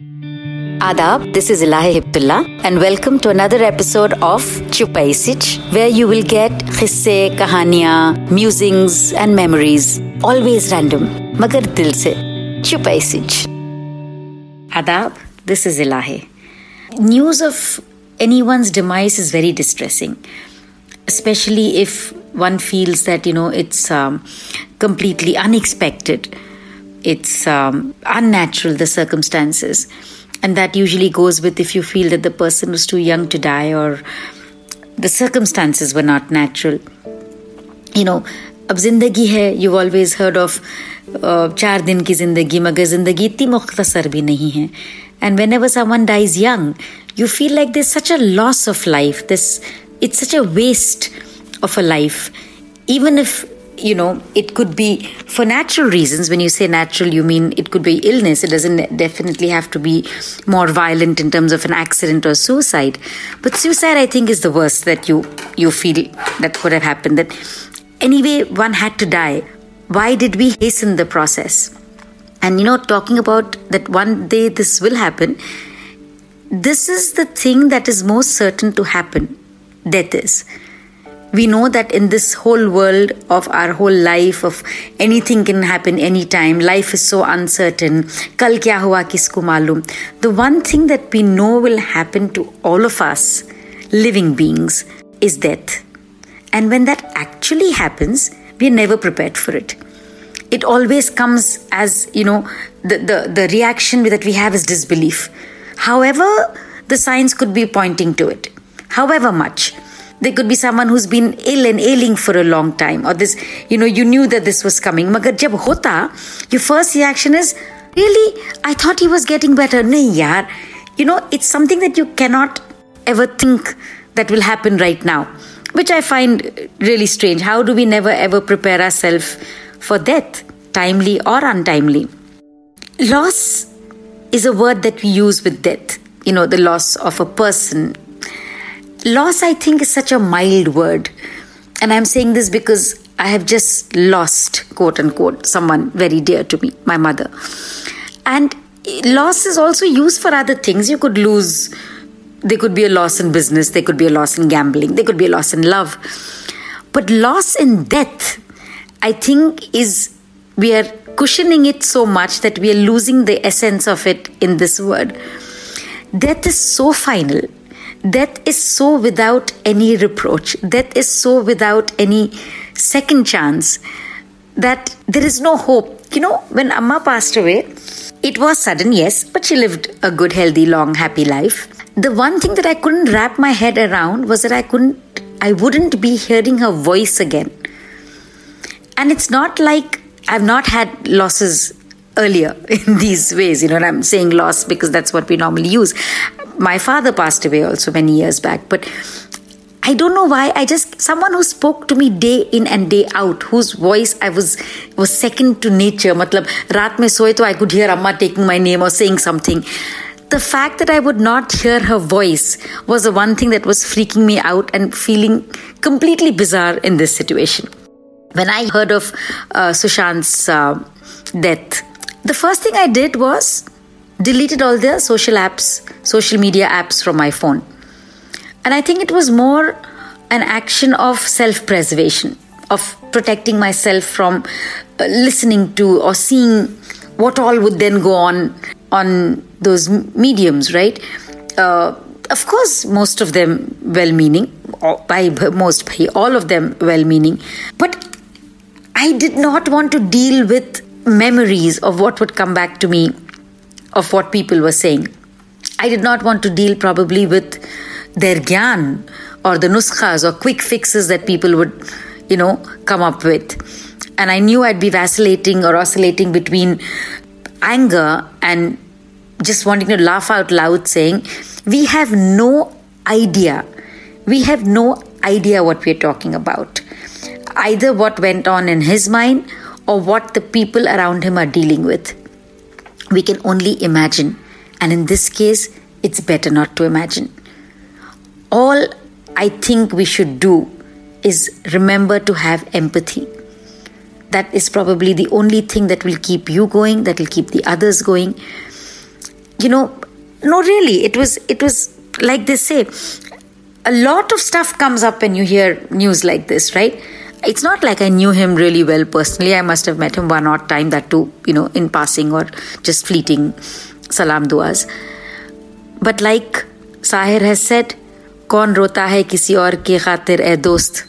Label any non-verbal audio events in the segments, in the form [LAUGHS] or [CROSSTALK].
Adab, this is Ilahi Hibdullah, and welcome to another episode of Chupai Sich, where you will get khisse, kahaniya, musings, and memories. Always random, magar dil se. Chupai. Adab, this is Ilahi. News of anyone's demise is very distressing, especially if one feels that, you know, it's um, completely unexpected, it's um, unnatural, the circumstances and that usually goes with if you feel that the person was too young to die or the circumstances were not natural. You know, अब जिंदगी है you always heard of चार दिन की जिंदगी मगर जिंदगी इतनी मुख्तसर भी नहीं है and when ever summon dies young you feel like this such a loss of life this it's such a waste of a life even if you know, it could be for natural reasons. When you say natural, you mean it could be illness. It doesn't definitely have to be more violent in terms of an accident or suicide. But suicide, I think, is the worst that you you feel that could have happened. That anyway, one had to die. Why did we hasten the process? And you know, talking about that one day this will happen. This is the thing that is most certain to happen. Death is we know that in this whole world of our whole life of anything can happen anytime life is so uncertain. Kal kya hua kisko malum? The one thing that we know will happen to all of us living beings is death. And when that actually happens we're never prepared for it. It always comes as you know the, the, the reaction that we have is disbelief. However the signs could be pointing to it. However much there could be someone who's been ill and ailing for a long time, or this, you know, you knew that this was coming. Magar jab hota, your first reaction is, really? I thought he was getting better. Nahi yaar. You know, it's something that you cannot ever think that will happen right now, which I find really strange. How do we never ever prepare ourselves for death, timely or untimely? Loss is a word that we use with death. You know, the loss of a person, Loss, I think, is such a mild word. And I'm saying this because I have just lost, quote unquote, someone very dear to me, my mother. And loss is also used for other things. You could lose, there could be a loss in business, there could be a loss in gambling, there could be a loss in love. But loss in death, I think, is we are cushioning it so much that we are losing the essence of it in this word. Death is so final Death is so without any reproach. Death is so without any second chance that there is no hope. You know, when Amma passed away, it was sudden, yes, but she lived a good, healthy, long, happy life. The one thing that I couldn't wrap my head around was that I couldn't, I wouldn't be hearing her voice again. And it's not like I've not had losses earlier [LAUGHS] in these ways. You know, I'm saying loss because that's what we normally use my father passed away also many years back, but I don't know why. I just someone who spoke to me day in and day out, whose voice I was was second to nature. Matlab, raat mein soye to I could hear Amma taking my name or saying something. The fact that I would not hear her voice was the one thing that was freaking me out and feeling completely bizarre in this situation. When I heard of uh, Sushant's uh, death, the first thing I did was deleted all the social apps, social media apps from my phone. And I think it was more an action of self preservation, of protecting myself from uh, listening to or seeing what all would then go on on those mediums, right? Uh, of course, most of them well meaning, by most, by all of them well meaning. But I did not want to deal with memories of what would come back to me of what people were saying. I did not want to deal probably with their gyan or the nuskhas or quick fixes that people would, you know, come up with. And I knew I'd be vacillating or oscillating between anger and just wanting to laugh out loud, saying, We have no idea. We have no idea what we're talking about. Either what went on in his mind or what the people around him are dealing with we can only imagine. And in this case, it's better not to imagine. All I think we should do is remember to have empathy. That is probably the only thing that will keep you going, that will keep the others going. you know, no, really, it was it was like they say, a lot of stuff comes up when you hear news like this, right? It's not like I knew him really well personally. I must have met him one odd time, that too, you know, in passing or just fleeting salam duas. But like Sahir has said, कौन रोता है किसी और के खातिर ए दोस्त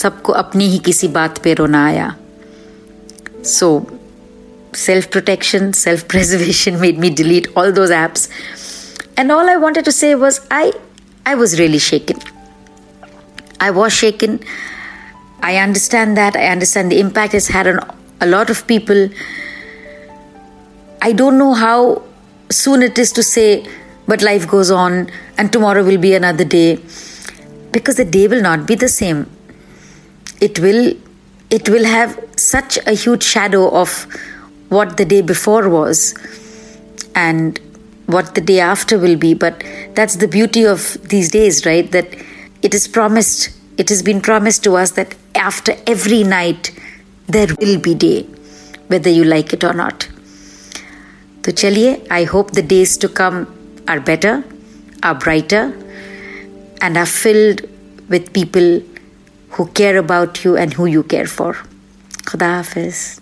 सबको अपनी ही किसी बात पे रोना आया सो self protection, self preservation made me delete all those apps. And all I wanted to say was I I was really shaken. I was shaken. I understand that. I understand the impact it's had on a lot of people. I don't know how soon it is to say, but life goes on and tomorrow will be another day. Because the day will not be the same. It will it will have such a huge shadow of what the day before was and what the day after will be. But that's the beauty of these days, right? That it is promised, it has been promised to us that after every night there will be day, whether you like it or not. So, chaliye, I hope the days to come are better, are brighter, and are filled with people who care about you and who you care for. Khuda Hafiz.